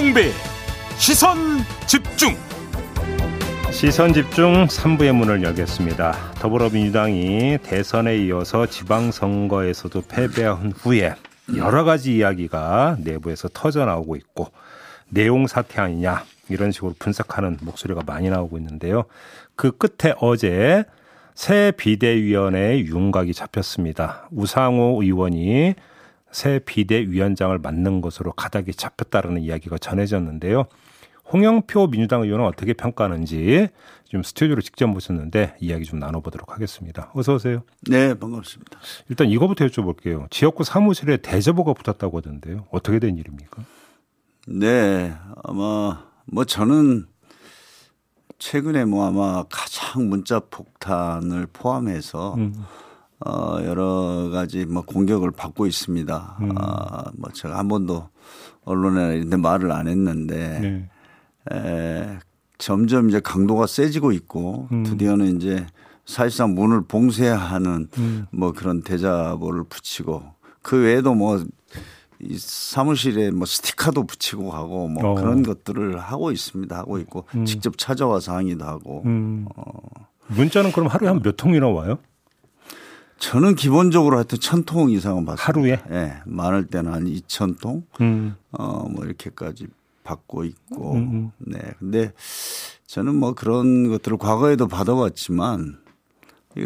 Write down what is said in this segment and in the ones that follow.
김종배 시선 집중 시선 집중 3부의 문을 열겠습니다. 더불어민주당이 대선에 이어서 지방선거에서도 패배한 후에 여러 가지 이야기가 내부에서 터져 나오고 있고 내용 사태 아니냐 이런 식으로 분석하는 목소리가 많이 나오고 있는데요. 그 끝에 어제 새 비대위원회의 윤곽이 잡혔습니다. 우상호 의원이 새 비대위원장을 맡는 것으로 가닥이 잡혔다라는 이야기가 전해졌는데요. 홍영표 민주당 의원은 어떻게 평가하는지 좀 스튜디오로 직접 모셨는데 이야기 좀 나눠보도록 하겠습니다. 어서 오세요. 네, 반갑습니다. 일단 이거부터 여쭤볼게요. 지역구 사무실에 대저보가 붙었다고 하던데요. 어떻게 된 일입니까? 네, 아마 뭐 저는 최근에 뭐 아마 가장 문자 폭탄을 포함해서 음. 어 여러 가지 뭐 공격을 받고 있습니다. 음. 아 뭐 제가 한 번도 언론에 이런 데 말을 안 했는데 네. 에, 점점 이제 강도가 세지고 있고 음. 드디어는 이제 사실상 문을 봉쇄하는 음. 뭐 그런 대자보를 붙이고 그 외에도 뭐 이 사무실에 뭐 스티커도 붙이고 하고 뭐 어. 그런 것들을 하고 있습니다. 하고 있고 음. 직접 찾아와서 항의도 하고. 음. 어. 문자는 그럼 하루에 한 몇 통이나 와요? 저는 기본적으로 하여튼 천 통 이상은 받습니다. 하루에? 예. 네, 많을 때는 한 이천 통. 음. 어, 뭐 이렇게까지 받고 있고. 음, 음. 네. 근데 저는 뭐 그런 것들을 과거에도 받아왔지만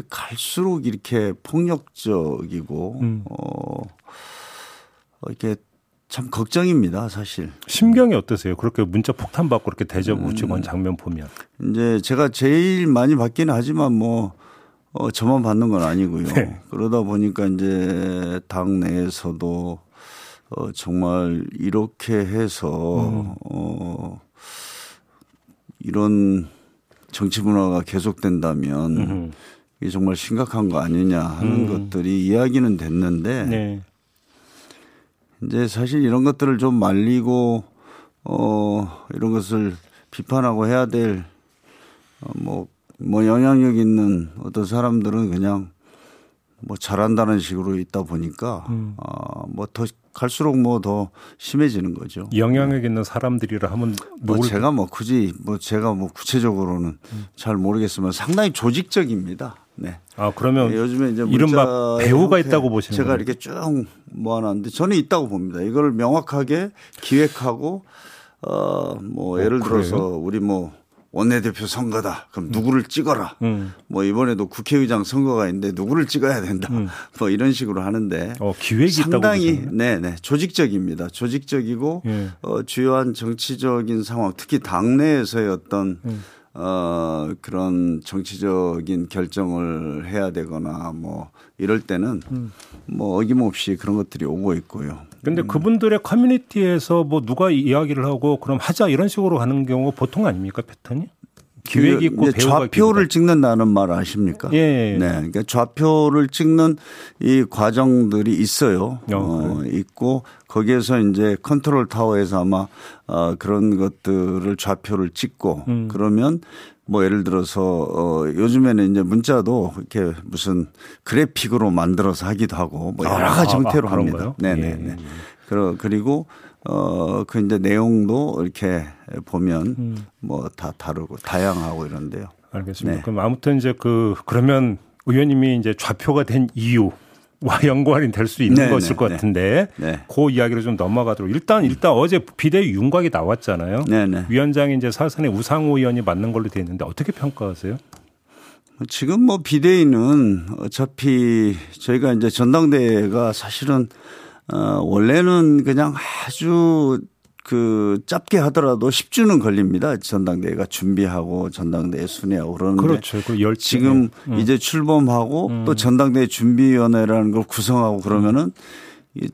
갈수록 이렇게 폭력적이고 음. 어 이렇게 참 걱정입니다, 사실. 심경이 어떠세요? 그렇게 문자 폭탄 받고 그렇게 대접 우치고 음. 장면 보면. 이제 제가 제일 많이 받기는 하지만 뭐 어, 저만 받는 건 아니고요. 네. 그러다 보니까 이제 당 내에서도 어, 정말 이렇게 해서 음. 어, 이런 정치 문화가 계속된다면 음. 이게 정말 심각한 거 아니냐 하는 음. 것들이 이야기는 됐는데 네. 이제 사실 이런 것들을 좀 말리고 어 이런 것을 비판하고 해야 될 뭐뭐 뭐 영향력 있는 어떤 사람들은 그냥 뭐 잘한다는 식으로 있다 보니까 음. 어 뭐더 갈수록 뭐 더 심해지는 거죠. 영향력 있는 사람들이라 하면 뭐 제가 뭐 굳이 뭐 제가 뭐 구체적으로는 음. 잘 모르겠지만 상당히 조직적입니다. 네. 아 그러면 네, 요즘에 이제 이른바 배우가 있다고 보시는 제가 거예요? 이렇게 쭉 모아놨는데 저는 있다고 봅니다. 이걸 명확하게 기획하고 어뭐 어, 예를 들어서 그래요? 우리 뭐 원내대표 선거다. 그럼 누구를 찍어라. 음. 뭐 이번에도 국회의장 선거가 있는데 누구를 찍어야 된다. 음. 뭐 이런 식으로 하는데 어, 기획이 상당히 네네 조직적입니다. 조직적이고 예. 어, 주요한 정치적인 상황, 특히 당내에서의 어떤 음. 어, 그런 정치적인 결정을 해야 되거나 뭐 이럴 때는 음. 뭐 어김없이 그런 것들이 오고 있고요. 근데 음. 그분들의 커뮤니티에서 뭐 누가 이야기를 하고 그럼 하자 이런 식으로 하는 경우 보통 아닙니까 패턴이? 기획이 그 있고 좌표를 찍는다는 말 아십니까? 예, 예, 예. 네. 그러니까 좌표를 찍는 이 과정들이 있어요. 어, 어 있고 거기에서 이제 컨트롤 타워에서 아마 어 그런 것들을 좌표를 찍고 음. 그러면 뭐 예를 들어서 어 요즘에는 이제 문자도 이렇게 무슨 그래픽으로 만들어서 하기도 하고 뭐 여러 아, 가지 아, 형태로 아, 합니다. 네네 네. 네. 예, 예. 그리고 어, 그 이제 내용도 이렇게 보면 음. 뭐다 다르고 다양하고 이런데요. 알겠습니다. 네. 그럼 아무튼 이제 그 그러면 의원님이 이제 좌표가 된 이유 와 연관이 될 수 있는 네, 것일 네, 것 네. 같은데 네. 그 이야기를 좀 넘어가도록 일단 일단 어제 비대위 윤곽이 나왔잖아요. 네, 네. 위원장이 이제 사선의 우상호 의원이 맞는 걸로 되어 있는데 어떻게 평가하세요? 지금 뭐 비대위는 어차피 저희가 이제 전당대회가 사실은 어, 원래는 그냥 아주 그 짧게 하더라도 10주는 걸립니다. 전당대회가 준비하고 전당대회 순회하고 그러는데 그렇죠. 그 지금 음. 이제 출범하고 음. 또 전당대회 준비위원회라는 걸 구성하고 그러면은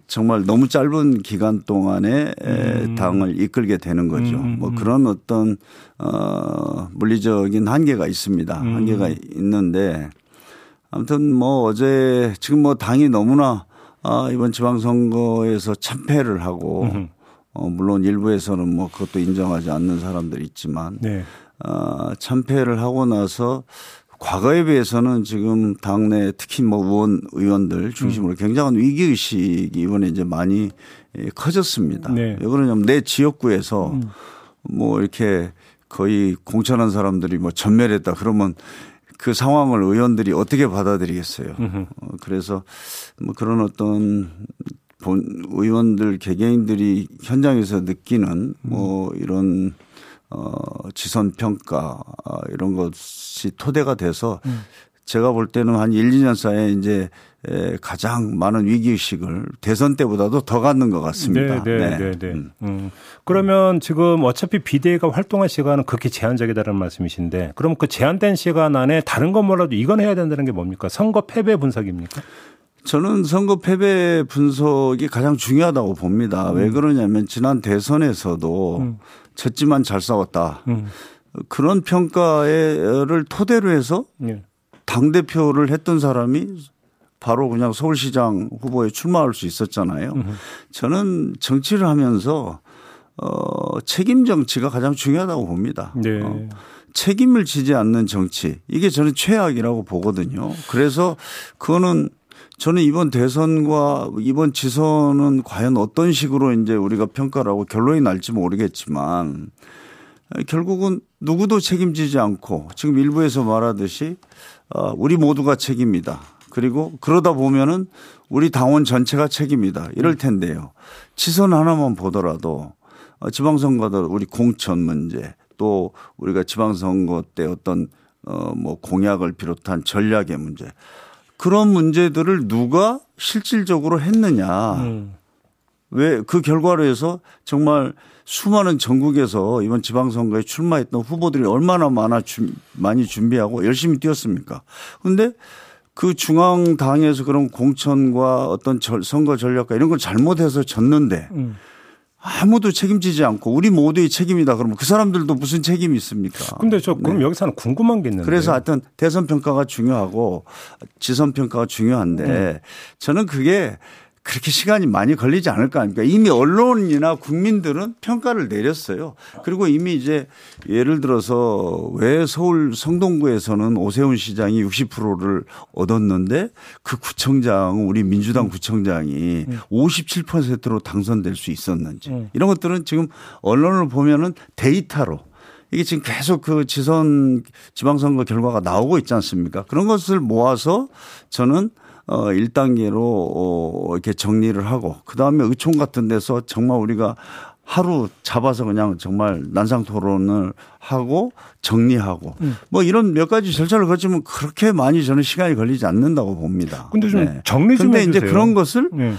정말 너무 짧은 기간 동안에 음. 당을 이끌게 되는 거죠. 음. 뭐 그런 어떤 어 물리적인 한계가 있습니다. 음. 한계가 있는데 아무튼 뭐 어제 지금 뭐 당이 너무나 아, 이번 지방선거에서 참패를 하고 어, 물론 일부에서는 뭐 그것도 인정하지 않는 사람들이 있지만 네. 어, 참패를 하고 나서 과거에 비해서는 지금 당내 특히 뭐 의원 의원들 중심으로 음. 굉장한 위기 의식이 이번에 이제 많이 예, 커졌습니다. 네. 왜 그러냐면 내 지역구에서 음. 뭐 이렇게 거의 공천한 사람들이 뭐 전멸했다 그러면 그 상황을 의원들이 어떻게 받아들이겠어요. 어, 그래서 뭐 그런 어떤 본 의원들 개개인들이 현장에서 느끼는 뭐 이런 어 지선 평가 어, 이런 것이 토대가 돼서 음. 제가 볼 때는 한 1, 2년 사이에 이제 가장 많은 위기의식을 대선 때보다도 더 갖는 것 같습니다. 네, 네, 네. 네, 네. 음. 음. 그러면 지금 어차피 비대위가 활동할 시간은 그렇게 제한적이다는 말씀이신데 그럼 그 제한된 시간 안에 다른 건 몰라도 이건 해야 된다는 게 뭡니까? 선거 패배 분석입니까? 저는 선거 패배 분석이 가장 중요하다고 봅니다. 음. 왜 그러냐면 지난 대선에서도 음. 졌지만 잘 싸웠다. 음. 그런 평가를 토대로 해서 네. 당 대표를 했던 사람이 바로 그냥 서울시장 후보에 출마할 수 있었잖아요. 저는 정치를 하면서 어 책임 정치가 가장 중요하다고 봅니다. 네. 어, 책임을 지지 않는 정치 이게 저는 최악이라고 보거든요. 그래서 그거는 저는 이번 대선과 이번 지선은 과연 어떤 식으로 이제 우리가 평가를 하고 결론이 날지 모르겠지만 결국은 누구도 책임지지 않고 지금 일부에서 말하듯이 어, 우리 모두가 책임이다. 그리고 그러다 보면은 우리 당원 전체가 책임이다. 이럴 텐데요. 지선 하나만 보더라도 어, 지방선거도 우리 공천 문제 또 우리가 지방선거 때 어떤 어뭐 공약을 비롯한 전략의 문제 그런 문제들을 누가 실질적으로 했느냐. 음. 왜그 결과로 해서 정말 수많은 전국에서 이번 지방선거에 출마했던 후보들이 얼마나 많아 주, 많이 준비하고 열심히 뛰었습니까? 그런데 그 중앙당에서 그런 공천과 어떤 선거 전략과 이런 걸 잘못해서 졌는데 음. 아무도 책임지지 않고 우리 모두의 책임이다 그러면 그 사람들도 무슨 책임이 있습니까? 근데 저 그럼 네. 여기서 는 궁금한 게 있는데. 그래서 하여튼 대선 평가가 중요하고 지선 평가가 중요한데 음. 저는 그게 그렇게 시간이 많이 걸리지 않을 거 아닙니까? 이미 언론이나 국민들은 평가를 내렸어요. 그리고 이미 이제 예를 들어서 왜 서울 성동구에서는 오세훈 시장이 60%를 얻었는데 그 구청장, 우리 민주당 음. 구청장이 57%로 음. 당선될 수 있었는지 음. 이런 것들은 지금 언론을 보면은 데이터로 이게 지금 계속 그 지선 지방선거 결과가 나오고 있지 않습니까? 그런 것을 모아서 저는 어 1단계로 어 이렇게 정리를 하고 그다음에 의총 같은 데서 정말 우리가 하루 잡아서 그냥 정말 난상 토론을 하고 정리하고 음. 뭐 이런 몇 가지 절차를 거치면 그렇게 많이 저는 시간이 걸리지 않는다고 봅니다. 근데 좀 네. 정리 좀 근데 이제 그런 것을 네.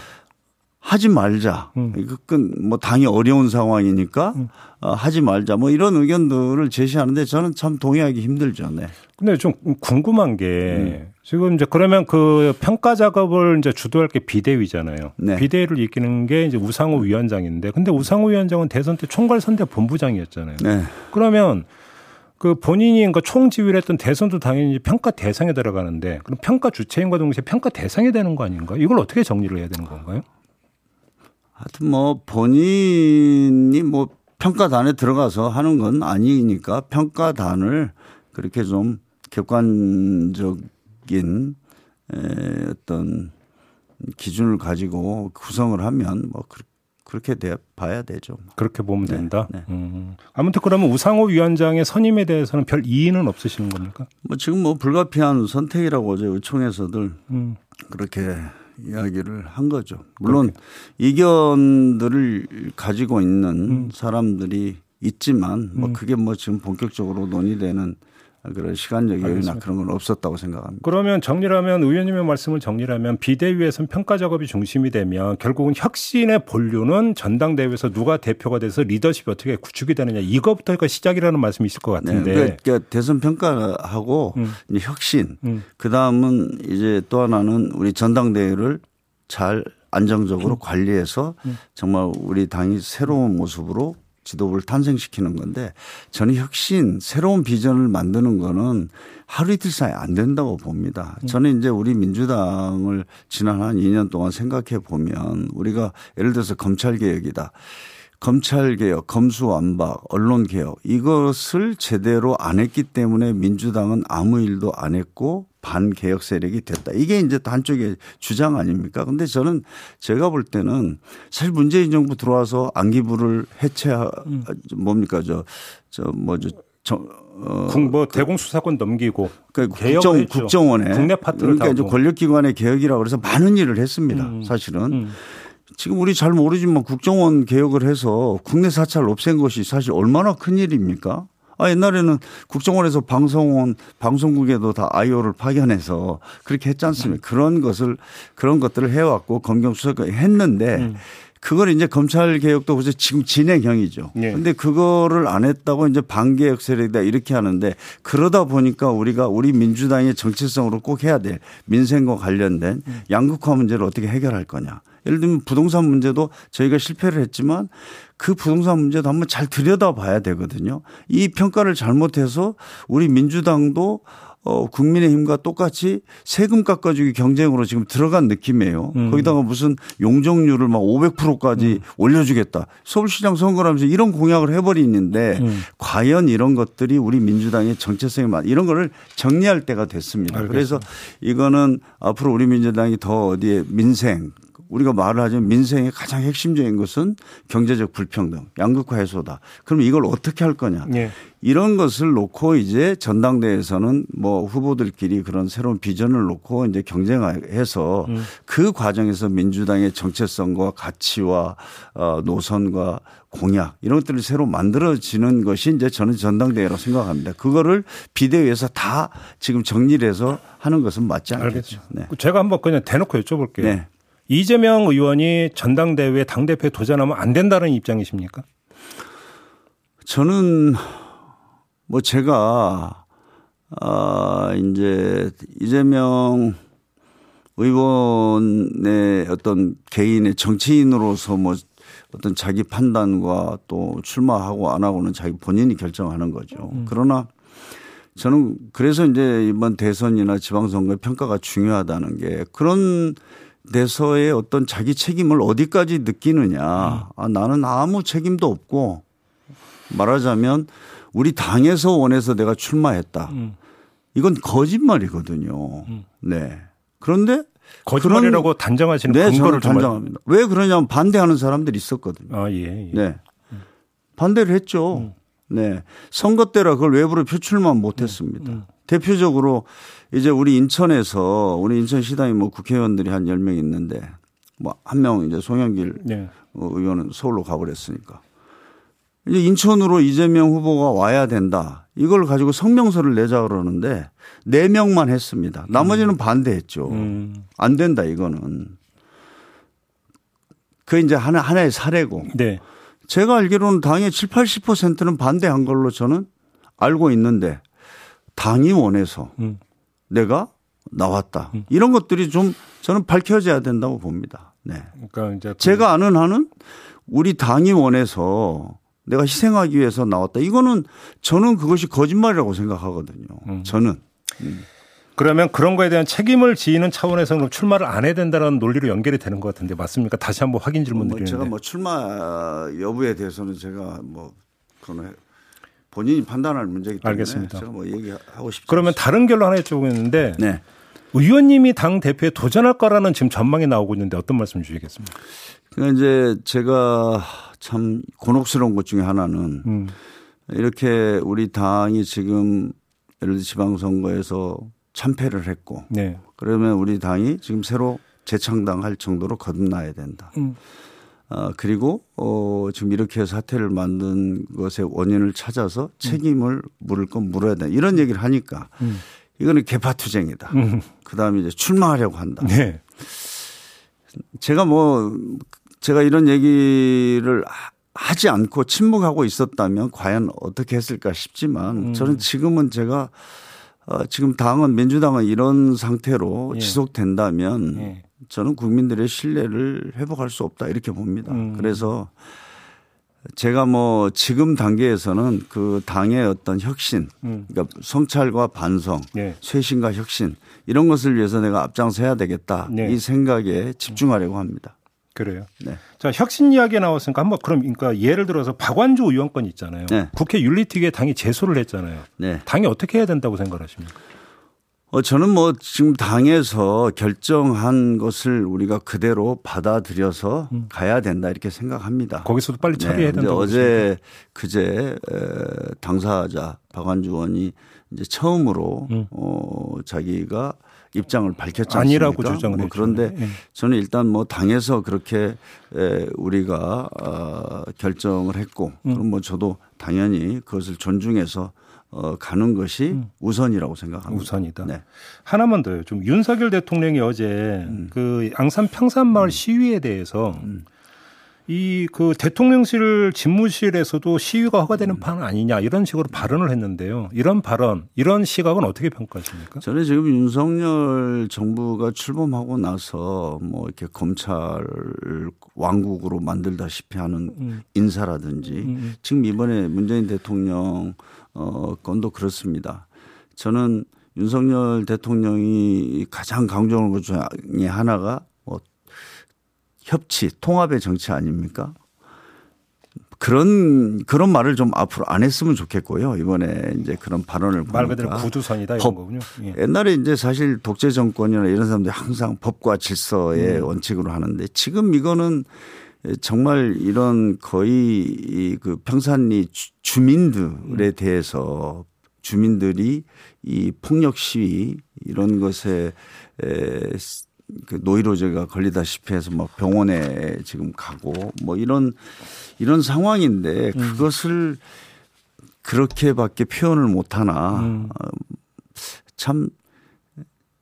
하지 말자. 음. 이건 뭐 당이 어려운 상황이니까 음. 어, 하지 말자. 뭐 이런 의견들을 제시하는데 저는 참 동의하기 힘들죠. 네. 근데 좀 궁금한 게 음. 지금 이제 그러면 그 평가 작업을 이제 주도할 게 비대위잖아요. 네. 비대위를 이끄는 게 이제 우상호 위원장인데 근데 우상호 위원장은 대선 때 총괄선대 본부장이었잖아요. 네. 그러면 그 본인이 그러니까 총지휘를 했던 대선도 당연히 평가 대상에 들어가는데 그럼 평가 주체인과 동시에 평가 대상이 되는 거 아닌가? 이걸 어떻게 정리를 해야 되는 건가요? 하여튼 뭐 본인이 뭐 평가단에 들어가서 하는 건 아니니까 평가단을 그렇게 좀 객관적인 어떤 기준을 가지고 구성을 하면 뭐 그렇게 돼 봐야 되죠. 그렇게 보면 네, 된다. 네. 음. 아무튼 그러면 우상호 위원장의 선임에 대해서는 별 이의는 없으시는 겁니까? 뭐 지금 뭐 불가피한 선택이라고 어제 의총에서들 음. 그렇게 이야기를 한 거죠. 물론 그렇게. 이견들을 가지고 있는 음. 사람들이 있지만 뭐 음. 그게 뭐 지금 본격적으로 논의되는 그런 시간적 여유나 그런 건 없었다고 생각합니다. 그러면 정리하면 의원님의 말씀을 정리하면 비대위에서는 평가 작업이 중심이 되면 결국은 혁신의 본류는 전당대회에서 누가 대표가 돼서 리더십이 어떻게 구축이 되느냐 이것부터가 시작이라는 말씀이 있을 것 같은데. 네, 그러니까 대선 평가하고 음. 혁신 음. 그 다음은 이제 또 하나는 우리 전당대회를 잘 안정적으로 음. 관리해서 음. 정말 우리 당이 새로운 모습으로 지도부를 탄생시키는 건데 저는 혁신 새로운 비전을 만드는 거는 하루 이틀 사이에 안 된다고 봅니다. 음. 저는 이제 우리 민주당을 지난 한 2년 동안 생각해 보면 우리가 예를 들어서 검찰 개혁이다. 검찰 개혁, 검수완박, 언론 개혁 이것을 제대로 안 했기 때문에 민주당은 아무 일도 안 했고 반개혁 세력이 됐다. 이게 이제 한쪽의 주장 아닙니까? 근데 저는 제가 볼 때는 사실 문재인 정부 들어와서 안기부를 해체, 음. 뭡니까, 저, 저, 뭐죠, 저, 어, 뭐 대공 수사권 넘기고 그러니까 국정 국정원에 국내 파트를 그러니까 이제 권력기관의 개혁이라고 그래서 많은 일을 했습니다. 음. 사실은 음. 지금 우리 잘 모르지만 국정원 개혁을 해서 국내 사찰을 없앤 것이 사실 얼마나 큰 일입니까? 아, 옛날에는 국정원에서 방송원, 방송국에도 다 아이오를 파견해서 그렇게 했지 않습니까? 그런 것을, 그런 것들을 해왔고 검경수사까지 했는데 음. 그걸 이제 검찰 개혁도 그래서 지금 진행형이죠. 네. 근데 그거를 안 했다고 이제 반개혁 세력이다 이렇게 하는데 그러다 보니까 우리가 우리 민주당의 정체성으로 꼭 해야 될 민생과 관련된 음. 양극화 문제를 어떻게 해결할 거냐. 예를 들면 부동산 문제도 저희가 실패를 했지만 그 부동산 문제도 한번 잘 들여다 봐야 되거든요. 이 평가를 잘못해서 우리 민주당도 어, 국민의힘과 똑같이 세금 깎아주기 경쟁으로 지금 들어간 느낌이에요. 음. 거기다가 무슨 용적률을 막 500%까지 음. 올려주겠다. 서울시장 선거라면서 이런 공약을 해버리는데 음. 과연 이런 것들이 우리 민주당의 정체성에 맞 이런 거를 정리할 때가 됐습니다. 알겠습니다. 그래서 이거는 앞으로 우리 민주당이 더 어디에 민생 우리가 말을 하자면 민생의 가장 핵심적인 것은 경제적 불평등, 양극화 해소다. 그럼 이걸 어떻게 할 거냐. 네. 이런 것을 놓고 이제 전당대회에서는 뭐 후보들끼리 그런 새로운 비전을 놓고 이제 경쟁해서 음. 그 과정에서 민주당의 정체성과 가치와 어 노선과 공약 이런 것들을 새로 만들어지는 것이 이제 저는 전당대회라고 생각합니다. 그거를 비대위에서 다 지금 정리를 해서 하는 것은 맞지 않겠죠. 네. 제가 한번 그냥 대놓고 여쭤볼게요. 네. 이재명 의원이 전당대회 당대표에 도전하면 안 된다는 입장이십니까? 저는 뭐 제가 아 이제 이재명 의원의 어떤 개인의 정치인으로서 뭐 어떤 자기 판단과 또 출마하고 안 하고는 자기 본인이 결정하는 거죠. 음. 그러나 저는 그래서 이제 이번 대선이나 지방선거의 평가가 중요하다는 게 그런 내서의 어떤 자기 책임을 어디까지 느끼느냐. 아, 나는 아무 책임도 없고 말하자면 우리 당에서 원해서 내가 출마했다. 음. 이건 거짓말이거든요. 음. 네. 그런데 거짓말이라고 단정하시는 네, 근거를 단정합니다. 왜 그러냐면 반대하는 사람들이 있었거든요. 아, 예, 예. 네. 반대를 했죠. 음. 네. 선거 때라 그걸 외부로 표출만 못 했습니다. 음. 음. 대표적으로 이제 우리 인천에서 우리 인천 시당에 뭐 국회의원들이 한 10명 있는데 뭐 한 명 이제 송영길 네. 의원은 서울로 가버렸으니까 이제 인천으로 이재명 후보가 와야 된다. 이걸 가지고 성명서를 내자 그러는데 4명만 했습니다. 나머지는 음. 반대했죠. 음. 안 된다 이거는. 그 이제 하나 하나의 사례고. 네. 제가 알기로는 당의 7, 80%는 반대한 걸로 저는 알고 있는데 당이 원해서 음. 내가 나왔다. 음. 이런 것들이 좀 저는 밝혀져야 된다고 봅니다. 네. 그러니까 이제 그 제가 아는 한은 우리 당이 원해서 내가 희생하기 위해서 나왔다. 이거는 저는 그것이 거짓말이라고 생각하거든요. 음. 저는. 음. 그러면 그런 거에 대한 책임을 지는 차원에서는 출마를 안 해야 된다는 논리로 연결이 되는 것 같은데 맞습니까? 다시 한번 확인 질문 뭐 드리는데. 제가 뭐 출마 여부에 대해서는 제가 뭐 그거는 본인이 판단할 문제이기 때문에 알겠습니다. 제가 뭐 얘기하고 싶습니다. 그러면 다른 결로 하나 여쭤보겠는데 네. 의원님이 당 대표에 도전할 거라는 지금 전망이 나오고 있는데 어떤 말씀 주시겠습니까? 그러니까 이제 제가 참 곤혹스러운 것 중에 하나는 음. 이렇게 우리 당이 지금 예를 들어 지방선거에서 참패를 했고 네. 그러면 우리 당이 지금 새로 재창당할 정도로 거듭나야 된다. 음. 어, 그리고 어, 지금 이렇게 사태를 만든 것의 원인을 찾아서 책임을 물을 건 물어야 된다. 이런 얘기를 하니까 음. 이거는 개파투쟁이다. 음. 그 다음에 이제 출마하려고 한다. 네. 제가 뭐 제가 이런 얘기를 하지 않고 침묵하고 있었다면 과연 어떻게 했을까 싶지만 음. 저는 지금은 제가 어, 지금 당은 민주당은 이런 상태로 예. 지속된다면 예. 저는 국민들의 신뢰를 회복할 수 없다 이렇게 봅니다. 음. 그래서 제가 뭐 지금 단계에서는 그 당의 어떤 혁신, 음. 그러니까 성찰과 반성, 네. 쇄신과 혁신 이런 것을 위해서 내가 앞장서야 되겠다 네. 이 생각에 집중하려고 합니다. 그래요. 네. 자 혁신 이야기 나왔으니까 한번 그럼 그러니까 예를 들어서 박완주 의원권 있잖아요. 네. 국회 윤리특위에 당이 제소를 했잖아요. 네. 당이 어떻게 해야 된다고 생각하십니까? 어, 저는 뭐 지금 당에서 결정한 것을 우리가 그대로 받아들여서 음. 가야 된다 이렇게 생각합니다. 거기서도 빨리 네, 처리해야 된다. 어제 그제 당사자 박완주 의원이 이제 처음으로 음. 어, 자기가 입장을 밝혔지 않습니까? 아니라고 주장을 뭐 그런데 네. 저는 일단 뭐 당에서 그렇게 에, 우리가 어, 결정을 했고 음. 그럼 뭐 저도 당연히 그것을 존중해서 어, 가는 것이 음. 우선이라고 생각합니다. 우선이다. 네. 하나만 더요. 좀 윤석열 대통령이 어제 음. 그 양산 평산마을 음. 시위에 대해서 음. 이 그 대통령실 집무실에서도 시위가 허가되는 음. 판 아니냐 이런 식으로 발언을 했는데요. 이런 발언, 이런 시각은 어떻게 평가하십니까? 저는 지금 윤석열 정부가 출범하고 나서 뭐 이렇게 검찰 왕국으로 만들다시피 하는 음. 인사라든지 음. 음. 지금 이번에 문재인 대통령 어 건도 그렇습니다. 저는 윤석열 대통령이 가장 강조하는 것 중에 하나가 협치, 통합의 정치 아닙니까? 그런 그런 말을 좀 앞으로 안 했으면 좋겠고요. 이번에 이제 그런 발언을 말 그대로 구두선이다 이런 거군요. 예. 옛날에 이제 사실 독재 정권이나 이런 사람들이 항상 법과 질서의 음. 원칙으로 하는데 지금 이거는 정말 이런 거의 그 평산리 주민들에 음. 대해서 주민들이 이 폭력 시위 이런 것에 그 노이로제가 걸리다시피 해서 뭐 병원에 지금 가고 뭐 이런 이런 상황인데 음. 그것을 그렇게밖에 표현을 못 하나 음. 참,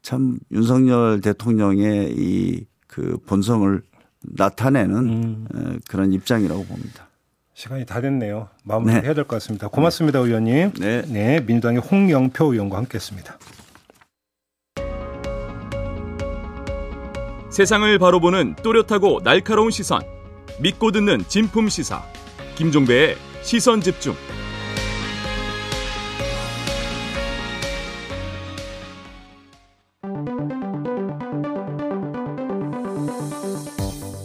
참 윤석열 대통령의 이 그 본성을 나타내는 음. 그런 입장이라고 봅니다. 시간이 다 됐네요. 마무리 네. 해야 될것 같습니다. 고맙습니다, 의원님. 네. 네. 민주당의 홍영표 의원과 함께했습니다. 세상을 바로 보는 또렷하고 날카로운 시선. 믿고 듣는 진품 시사. 김종배의 시선 집중.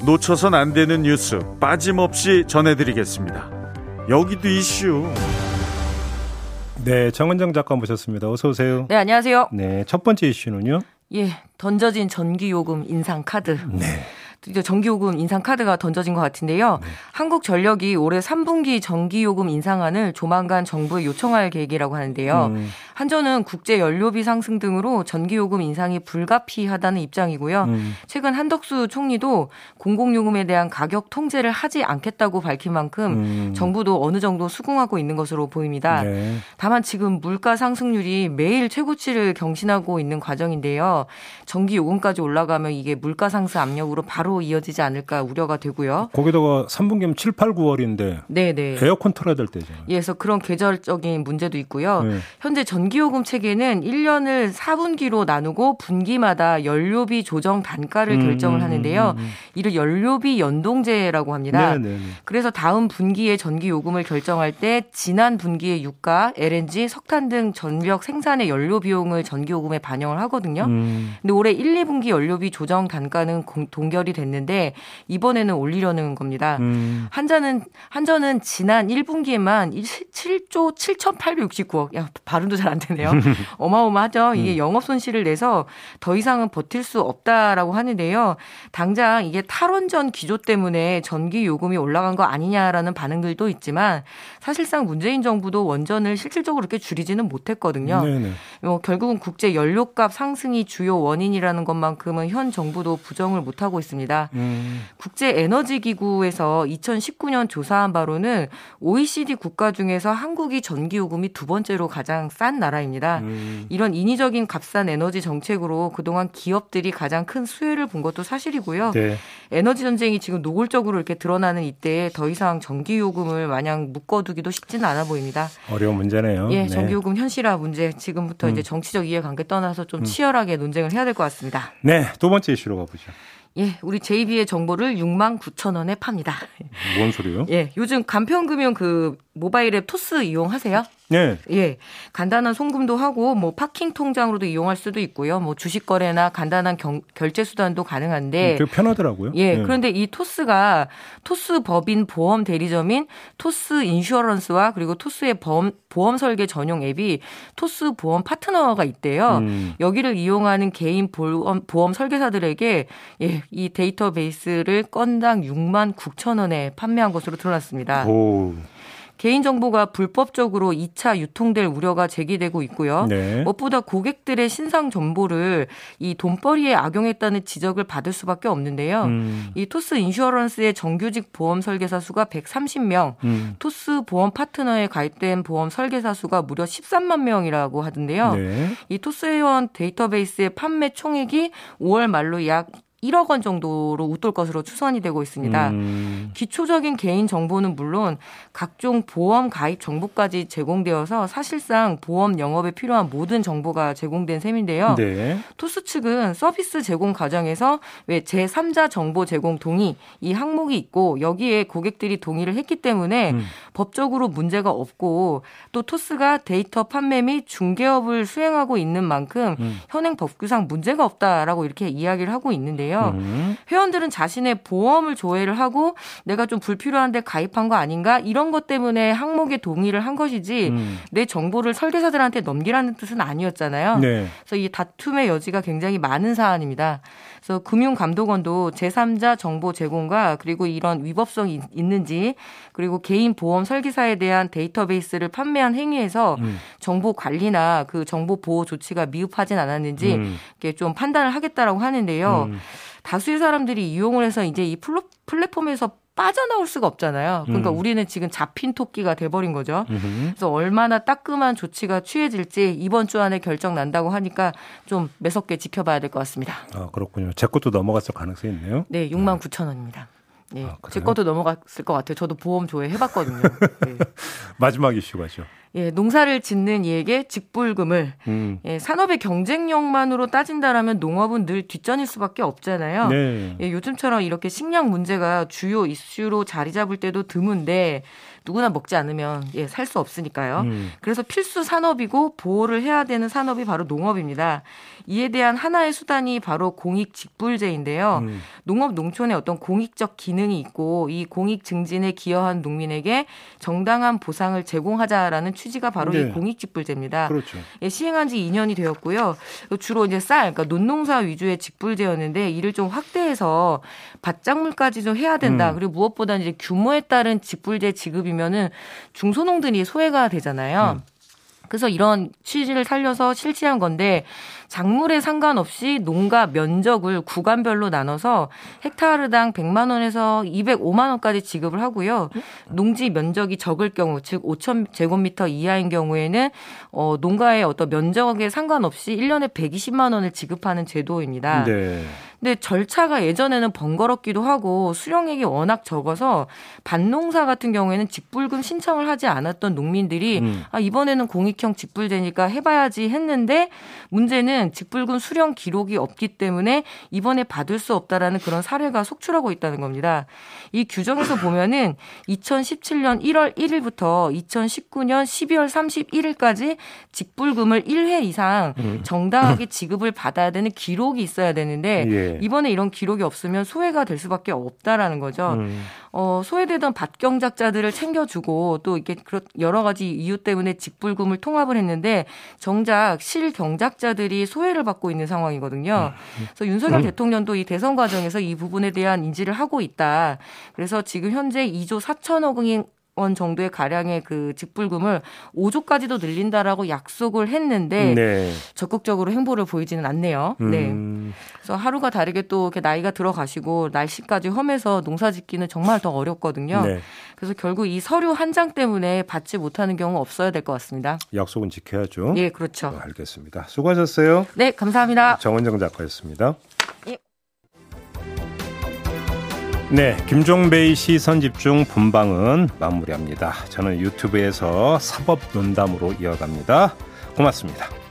놓쳐선 안 되는 뉴스 빠짐없이 전해드리겠습니다. 여기도 이슈. 네, 정은정 작가 모셨습니다. 어서 오세요. 네, 안녕하세요. 네, 첫 번째 이슈는요. 예, 던져진 전기요금 인상 카드. 네. 이제 전기요금 인상 카드가 던져진 것 같은데요. 네. 한국전력이 올해 3분기 전기요금 인상안을 조만간 정부에 요청할 계획이라고 하는데요. 음. 한전은 국제 연료비 상승 등으로 전기요금 인상이 불가피하다는 입장이고요. 음. 최근 한덕수 총리도 공공요금에 대한 가격 통제를 하지 않겠다고 밝힌 만큼 음. 정부도 어느 정도 수긍하고 있는 것으로 보입니다. 네. 다만 지금 물가 상승률이 매일 최고치를 경신하고 있는 과정인데요. 전기요금까지 올라가면 이게 물가 상승 압력으로 바로 이어지지 않을까 우려가 되고요. 거기다가 3분기면 7, 8, 9월인데 네네. 에어컨 틀어야 될 때죠. 예, 그래서 그런 계절적인 문제도 있고요. 네. 현재 전기요금 체계는 1년을 4분기로 나누고 분기마다 연료비 조정 단가를 음, 결정을 음, 하는데요. 음, 음, 이를 연료비 연동제라고 합니다. 네네. 그래서 다음 분기에 전기요금을 결정할 때 지난 분기의 유가, LNG, 석탄 등 전력 생산의 연료 비용을 전기요금에 반영을 하거든요. 음. 근데 올해 1, 2분기 연료비 조정 단가는 동결이 됐 됐는데 이번에는 올리려는 겁니다. 음. 한전은 한전은 지난 1분기에만 7조 7,869억. 야, 발음도 잘 안 되네요. 어마어마하죠. 이게 음. 영업 손실을 내서 더 이상은 버틸 수 없다라고 하는데요. 당장 이게 탈원전 기조 때문에 전기 요금이 올라간 거 아니냐라는 반응들도 있지만 사실상 문재인 정부도 원전을 실질적으로 그렇게 줄이지는 못했거든요. 네네. 어, 결국은 국제 연료값 상승이 주요 원인이라는 것만큼은 현 정부도 부정을 못하고 있습니다. 있습니다. 음. 국제 에너지 기구에서 2019년 조사한 바로는 OECD 국가 중에서 한국이 전기 요금이 두 번째로 가장 싼 나라입니다. 음. 이런 인위적인 값싼 에너지 정책으로 그동안 기업들이 가장 큰 수혜를 본 것도 사실이고요. 네. 에너지 전쟁이 지금 노골적으로 이렇게 드러나는 이때에 더 이상 전기 요금을 마냥 묶어두기도 쉽지는 않아 보입니다. 어려운 문제네요. 예, 전기 요금 현실화 문제 지금부터 음. 이제 정치적 이해관계 떠나서 좀 음. 치열하게 논쟁을 해야 될 것 같습니다. 네, 두 번째 이슈로 가보죠. 예, 우리 JB의 정보를 6만 9천 원에 팝니다. 뭔 소리요? 예, 요즘 간편금융 그 모바일 앱 토스 이용하세요? 네. 예. 간단한 송금도 하고 뭐 파킹 통장으로도 이용할 수도 있고요. 뭐 주식 거래나 간단한 경, 결제 수단도 가능한데 되게 편하더라고요. 예. 네. 그런데 이 토스가 토스 법인 보험 대리점인 토스 인슈어런스와 그리고 토스의 보험 보험 설계 전용 앱이 토스 보험 파트너가 있대요. 음. 여기를 이용하는 개인 보험 보험 설계사들에게 예, 이 데이터베이스를 건당 6만 9천 원에 판매한 것으로 드러났습니다. 오. 개인정보가 불법적으로 2차 유통될 우려가 제기되고 있고요. 네. 무엇보다 고객들의 신상 정보를 이 돈벌이에 악용했다는 지적을 받을 수밖에 없는데요. 음. 이 토스 인슈어런스의 정규직 보험 설계사 수가 130명, 음. 토스 보험 파트너에 가입된 보험 설계사 수가 무려 13만 명이라고 하던데요. 네. 이 토스 회원 데이터베이스의 판매 총액이 5월 말로 약 1억 원 정도로 웃돌 것으로 추산이 되고 있습니다. 음. 기초적인 개인 정보는 물론 각종 보험 가입 정보까지 제공되어서 사실상 보험 영업에 필요한 모든 정보가 제공된 셈인데요. 네. 토스 측은 서비스 제공 과정에서 왜 제3자 정보 제공 동의 이 항목이 있고 여기에 고객들이 동의를 했기 때문에 음. 법적으로 문제가 없고 또 토스가 데이터 판매 및 중개업을 수행하고 있는 만큼 음. 현행 법규상 문제가 없다라고 이렇게 이야기를 하고 있는데요. 있는데요. 음. 회원들은 자신의 보험을 조회를 하고 내가 좀 불필요한데 가입한 거 아닌가 이런 것 때문에 항목에 동의를 한 것이지 음. 내 정보를 설계사들한테 넘기라는 뜻은 아니었잖아요. 네. 그래서 이 다툼의 여지가 굉장히 많은 사안입니다. 그래서 금융감독원도 제3자 정보 제공과 그리고 이런 위법성이 있는지 그리고 개인 보험 설계사에 대한 데이터베이스를 판매한 행위에서 음. 정보 관리나 그 정보 보호 조치가 미흡하진 않았는지 음. 이렇게 좀 판단을 하겠다라고 하는데요. 음. 다수의 사람들이 이용을 해서 이제 이 플랫폼에서 빠져나올 수가 없잖아요. 그러니까 음. 우리는 지금 잡힌 토끼가 돼버린 거죠. 음흠. 그래서 얼마나 따끔한 조치가 취해질지 이번 주 안에 결정 난다고 하니까 좀 매섭게 지켜봐야 될 것 같습니다. 아 그렇군요. 제 것도 넘어갔을 가능성이 있네요. 네, 6만 9천 원입니다. 네, 아, 제 것도 넘어갔을 것 같아요. 저도 보험 조회 해봤거든요. 네. 마지막 이슈가죠. 예, 농사를 짓는 이에게 직불금을 음. 예, 산업의 경쟁력만으로 따진다라면 농업은 늘 뒷전일 수밖에 없잖아요. 네. 예, 요즘처럼 이렇게 식량 문제가 주요 이슈로 자리 잡을 때도 드문데 누구나 먹지 않으면 예, 살 수 없으니까요. 음. 그래서 필수 산업이고 보호를 해야 되는 산업이 바로 농업입니다. 이에 대한 하나의 수단이 바로 공익 직불제인데요. 음. 농업 농촌에 어떤 공익적 기능이 있고 이 공익 증진에 기여한 농민에게 정당한 보상을 제공하자라는 취지가 바로 네. 이 공익 직불제입니다. 그렇죠. 예, 시행한 지 2년이 되었고요. 주로 이제 쌀, 그러니까 논농사 위주의 직불제였는데 이를 좀 확대해서 밭작물까지 좀 해야 된다. 음. 그리고 무엇보다 이제 규모에 따른 직불제 지급이 되면은 중소농들이 소외가 되잖아요. 음. 그래서 이런 취지를 살려서 실시한 건데 작물에 상관없이 농가 면적을 구간별로 나눠서 헥타르당 100만 원에서 205만 원까지 지급을 하고요. 농지 면적이 적을 경우 즉 5천 제곱미터 이하인 경우에는 어 농가의 어떤 면적에 상관없이 1년에 120만 원을 지급하는 제도입니다. 네. 근데 절차가 예전에는 번거롭기도 하고 수령액이 워낙 적어서 반농사 같은 경우에는 직불금 신청을 하지 않았던 농민들이 음. 아 이번에는 공익형 직불제니까 해봐야지 했는데 문제는 직불금 수령 기록이 없기 때문에 이번에 받을 수 없다라는 그런 사례가 속출하고 있다는 겁니다. 이 규정에서 보면은 2017년 1월 1일부터 2019년 12월 31일까지 직불금을 1회 이상 음. 정당하게 지급을 받아야 되는 기록이 있어야 되는데 예. 네. 이번에 이런 기록이 없으면 소외가 될 수밖에 없다라는 거죠. 음. 어, 소외되던 밭경작자들을 챙겨주고 또 이렇게 여러 가지 이유 때문에 직불금을 통합을 했는데 정작 실경작자들이 소외를 받고 있는 상황이거든요. 음. 그래서 윤석열 음. 대통령도 이 대선 과정에서 이 부분에 대한 인지를 하고 있다. 그래서 지금 현재 2조 4천억 원 정도의 가량의 그 직불금을 5조까지도 늘린다라고 약속을 했는데 네. 적극적으로 행보를 보이지는 않네요. 네. 음. 그래서 하루가 다르게 또 이렇게 나이가 들어가시고 날씨까지 험해서 농사짓기는 정말 더 어렵거든요. 네. 그래서 결국 이 서류 한 장 때문에 받지 못하는 경우 없어야 될 것 같습니다. 약속은 지켜야죠. 예, 그렇죠. 네, 알겠습니다. 수고하셨어요. 네, 감사합니다. 정원정 작가였습니다. 예. 네, 김종배의 시선 집중 본방은 마무리합니다. 저는 유튜브에서 사법 논담으로 이어갑니다. 고맙습니다.